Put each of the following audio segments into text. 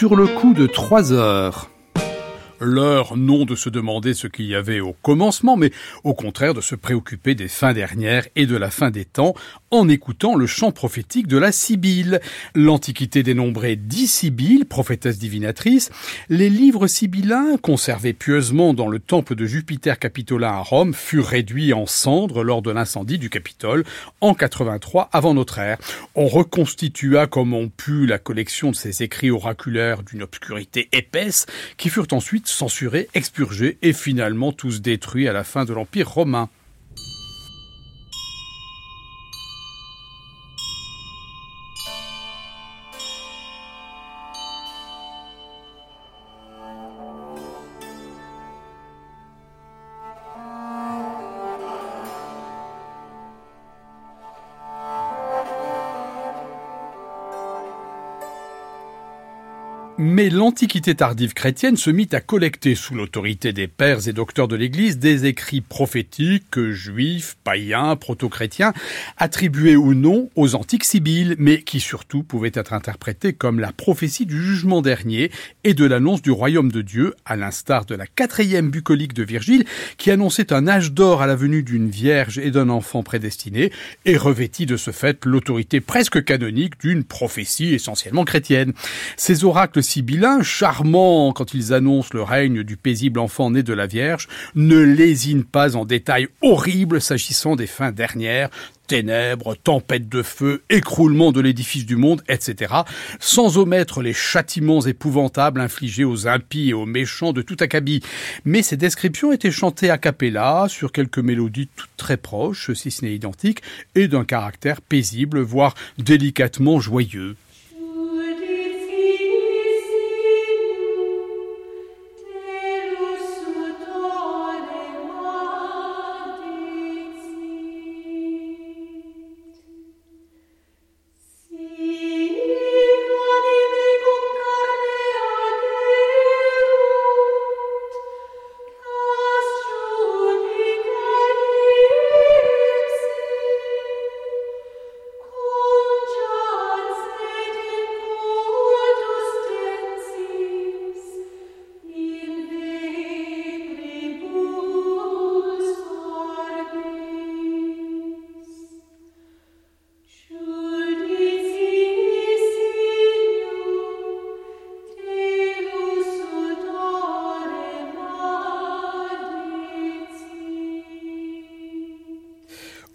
sur le coup de trois heures. L'heure non de se demander ce qu'il y avait au commencement, mais au contraire de se préoccuper des fins dernières et de la fin des temps en écoutant le chant prophétique de la Sibylle. L'Antiquité dénombrait dix Sibylles, prophétesses divinatrices. Les livres sibyllins, conservés pieusement dans le temple de Jupiter Capitolin à Rome, furent réduits en cendres lors de l'incendie du Capitole en 83 avant notre ère. On reconstitua comme on put la collection de ces écrits oraculaires d'une obscurité épaisse qui furent ensuite censurés, expurgés et finalement tous détruits à la fin de l'Empire romain. Mais l'Antiquité tardive chrétienne se mit à collecter, sous l'autorité des pères et docteurs de l'Église, des écrits prophétiques, juifs, païens, proto-chrétiens, attribués ou non aux antiques Sibylles, mais qui surtout pouvaient être interprétés comme la prophétie du jugement dernier et de l'annonce du royaume de Dieu, à l'instar de la quatrième bucolique de Virgile, qui annonçait un âge d'or à la venue d'une vierge et d'un enfant prédestiné, et revêtit de ce fait l'autorité presque canonique d'une prophétie essentiellement chrétienne. Ces oracles sibyllins, charmants quand ils annoncent le règne du paisible enfant né de la Vierge, ne lésinent pas en détails horribles s'agissant des fins dernières, ténèbres, tempêtes de feu, écroulement de l'édifice du monde, etc., sans omettre les châtiments épouvantables infligés aux impies et aux méchants de tout acabit. Mais ces descriptions étaient chantées a cappella, sur quelques mélodies toutes très proches, si ce n'est identiques, et d'un caractère paisible, voire délicatement joyeux.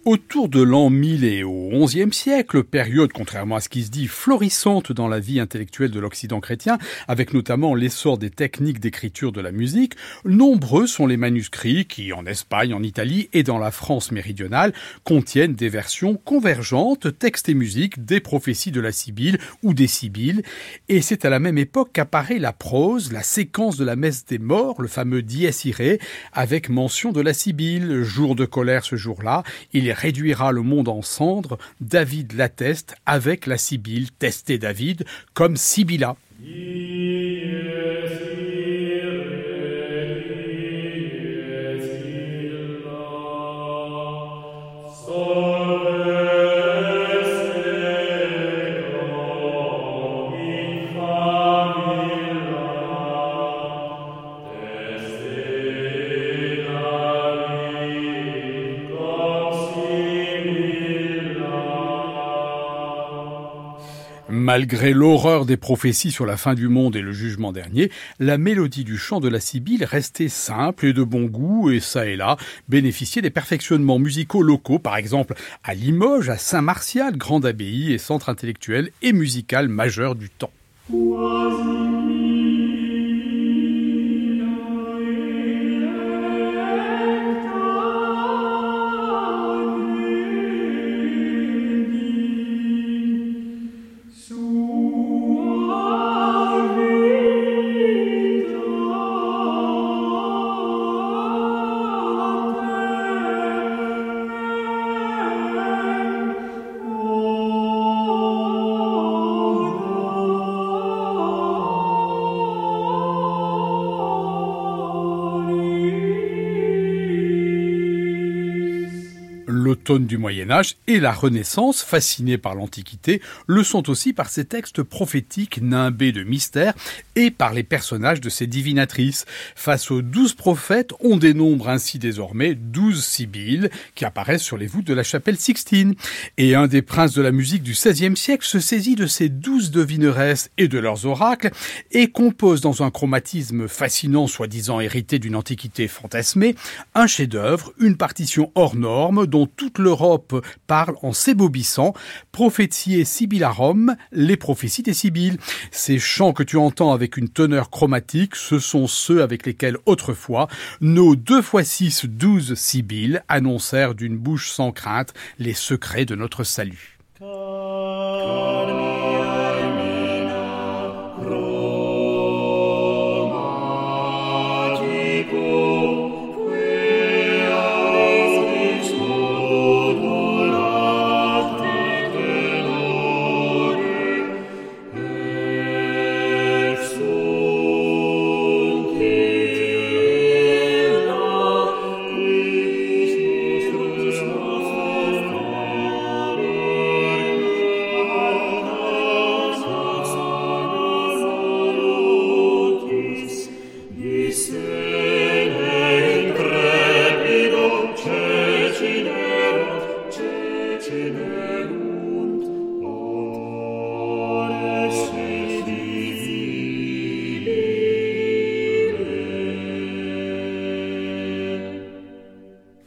Autour de l'an 1000 et au XIe siècle, période, contrairement à ce qui se dit, florissante dans la vie intellectuelle de l'Occident chrétien, avec notamment l'essor des techniques d'écriture de la musique, nombreux sont les manuscrits qui, en Espagne, en Italie et dans la France méridionale, contiennent des versions convergentes, textes et musique, des prophéties de la Sibylle ou des Sibylles, et c'est à la même époque qu'apparaît la prose, la séquence de la messe des morts, le fameux dies irae, avec mention de la Sibylle, jour de colère ce jour-là, réduira le monde en cendres, David l'atteste avec la Sibylle testée David comme Sibylla. Malgré l'horreur des prophéties sur la fin du monde et le jugement dernier, la mélodie du chant de la Sibylle restait simple et de bon goût et ça et là bénéficiait des perfectionnements musicaux locaux, par exemple à Limoges, à Saint-Martial, grande abbaye et centre intellectuel et musical majeur du temps. Du Moyen Âge et la Renaissance, fascinée par l'Antiquité, le sont aussi par ses textes prophétiques nimbés de mystère et par les personnages de ses divinatrices. Face aux douze prophètes, on dénombre ainsi désormais douze Sibylles qui apparaissent sur les voûtes de la chapelle Sixtine. Et un des princes de la musique du XVIe siècle se saisit de ces douze devineresses et de leurs oracles et compose dans un chromatisme fascinant, soi-disant hérité d'une antiquité fantasmée, un chef-d'œuvre, une partition hors norme dont toute l'Europe parle en s'ébobissant, Prophetiae Sibyllarum, les prophéties des Sibylles. Ces chants que tu entends avec une teneur chromatique, ce sont ceux avec lesquels autrefois nos deux fois six douze Sibylles annoncèrent d'une bouche sans crainte les secrets de notre salut.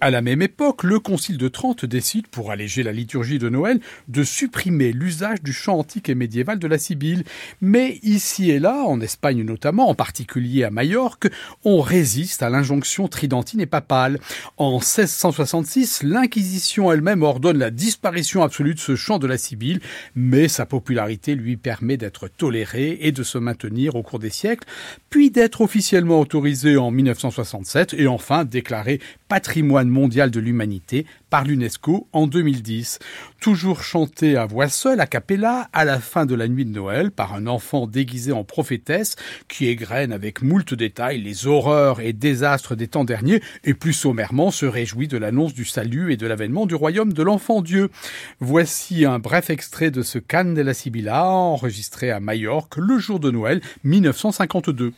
À la même époque, le Concile de Trente décide, pour alléger la liturgie de Noël, de supprimer l'usage du chant antique et médiéval de la Sibylle. Mais ici et là, en Espagne notamment, en particulier à Majorque, on résiste à l'injonction tridentine et papale. En 1666, l'Inquisition elle-même ordonne la disparition absolue de ce chant de la Sibylle, mais sa popularité lui permet d'être tolérée et de se maintenir au cours des siècles, puis d'être officiellement autorisé en 1967 et enfin déclaré patrimoine mondial de l'humanité par l'UNESCO en 2010. Toujours chanté à voix seule, a cappella, à la fin de la nuit de Noël, par un enfant déguisé en prophétesse qui égrène avec moult détails les horreurs et désastres des temps derniers et plus sommairement se réjouit de l'annonce du salut et de l'avènement du royaume de l'enfant Dieu. Voici un bref extrait de ce Cannes de la Sibylla enregistré à Majorque le jour de Noël 1952.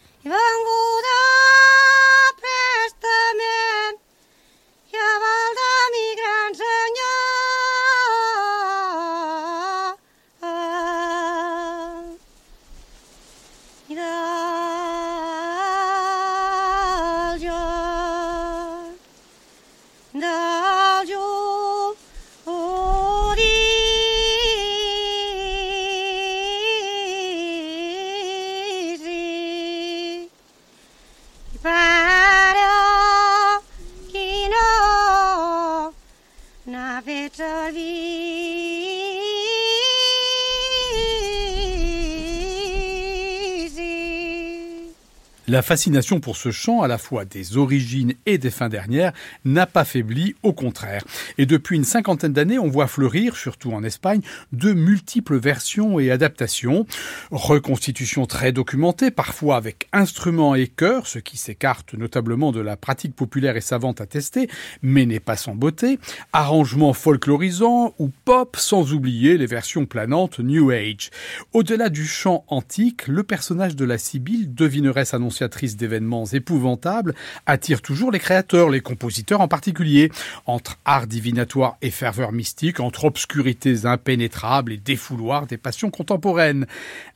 La fascination pour ce chant, à la fois des origines et des fins dernières, n'a pas faibli, au contraire. Et depuis une cinquantaine d'années, on voit fleurir, surtout en Espagne, de multiples versions et adaptations. Reconstitutions très documentées, parfois avec instruments et chœurs, ce qui s'écarte notablement de la pratique populaire et savante attestée, mais n'est pas sans beauté. Arrangements folklorisants ou pop, sans oublier les versions planantes New Age. Au-delà du chant antique, le personnage de la Sibylle devinerait s'annoncer d'événements épouvantables, attire toujours les créateurs, les compositeurs en particulier, entre art divinatoire et ferveur mystique, entre obscurités impénétrables et défouloirs des passions contemporaines.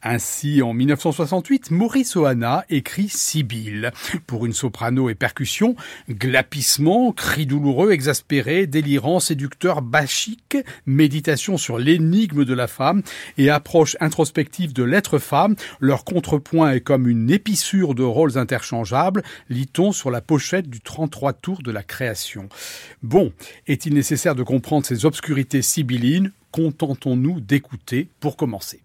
Ainsi, en 1968, Maurice Ohana écrit Sibylle pour une soprano et percussion, glapissement, cris douloureux, exaspérés, délirant, séducteur, bachique, méditation sur l'énigme de la femme et approche introspective de l'être femme, leur contrepoint est comme une épissure de rôles interchangeables, lit-on sur la pochette du 33 tours de la création. Bon, est-il nécessaire de comprendre ces obscurités sibyllines Contentons-nous d'écouter pour commencer.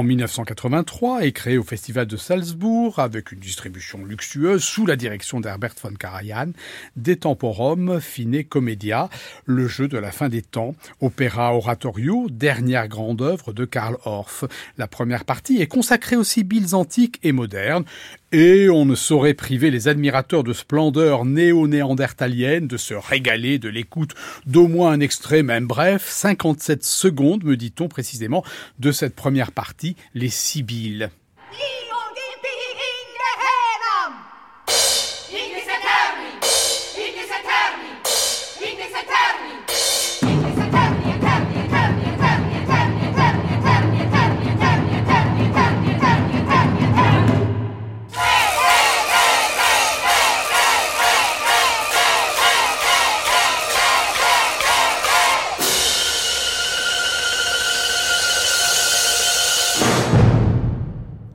En 1983 est créé au Festival de Salzbourg avec une distribution luxueuse sous la direction d'Herbert von Karajan, De Temporum Fine Commedia, le jeu de la fin des temps, opéra oratorio, dernière grande œuvre de Karl Orff. La première partie est consacrée aux sibylles antiques et modernes et on ne saurait priver les admirateurs de splendeur néo-néandertalienne de se régaler de l'écoute d'au moins un extrait, même bref, 57 secondes, me dit-on précisément, de cette première partie, les Sibylles.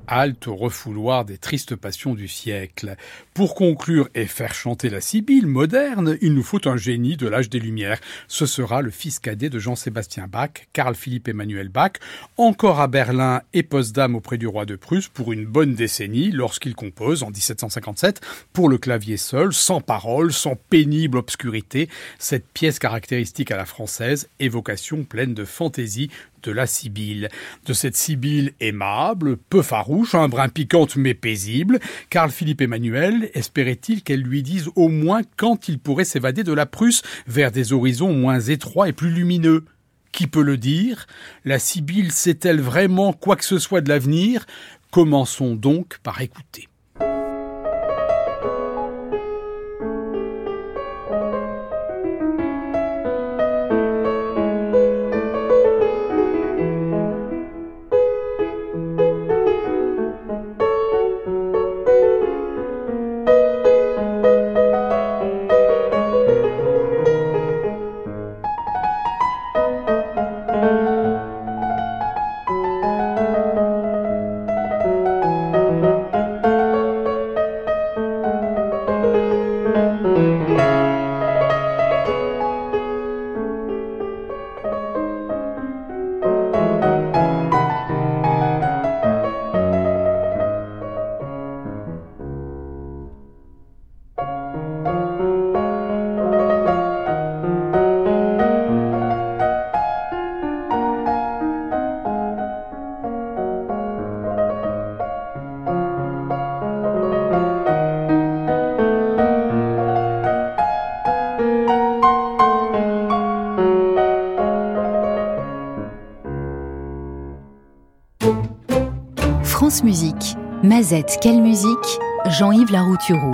Halte refouloir des tristes passions du siècle. Pour conclure et faire chanter la Sibylle moderne, il nous faut un génie de l'âge des Lumières. Ce sera le fils cadet de Jean-Sébastien Bach, Carl Philippe Emmanuel Bach, encore à Berlin et post-dame auprès du roi de Prusse pour une bonne décennie lorsqu'il compose en 1757 pour le clavier seul, sans parole, sans pénible obscurité, cette pièce caractéristique à la française, évocation pleine de fantaisie, de la Sibylle. De cette Sibylle aimable, peu farouche, un brin piquante mais paisible, Carl Philippe Emmanuel espérait-il qu'elle lui dise au moins quand il pourrait s'évader de la Prusse vers des horizons moins étroits et plus lumineux. Qui peut le dire? La Sibylle sait-elle vraiment quoi que ce soit de l'avenir? Commençons donc par écouter. Mazette, quelle musique? Jean-Yves Laroutureau.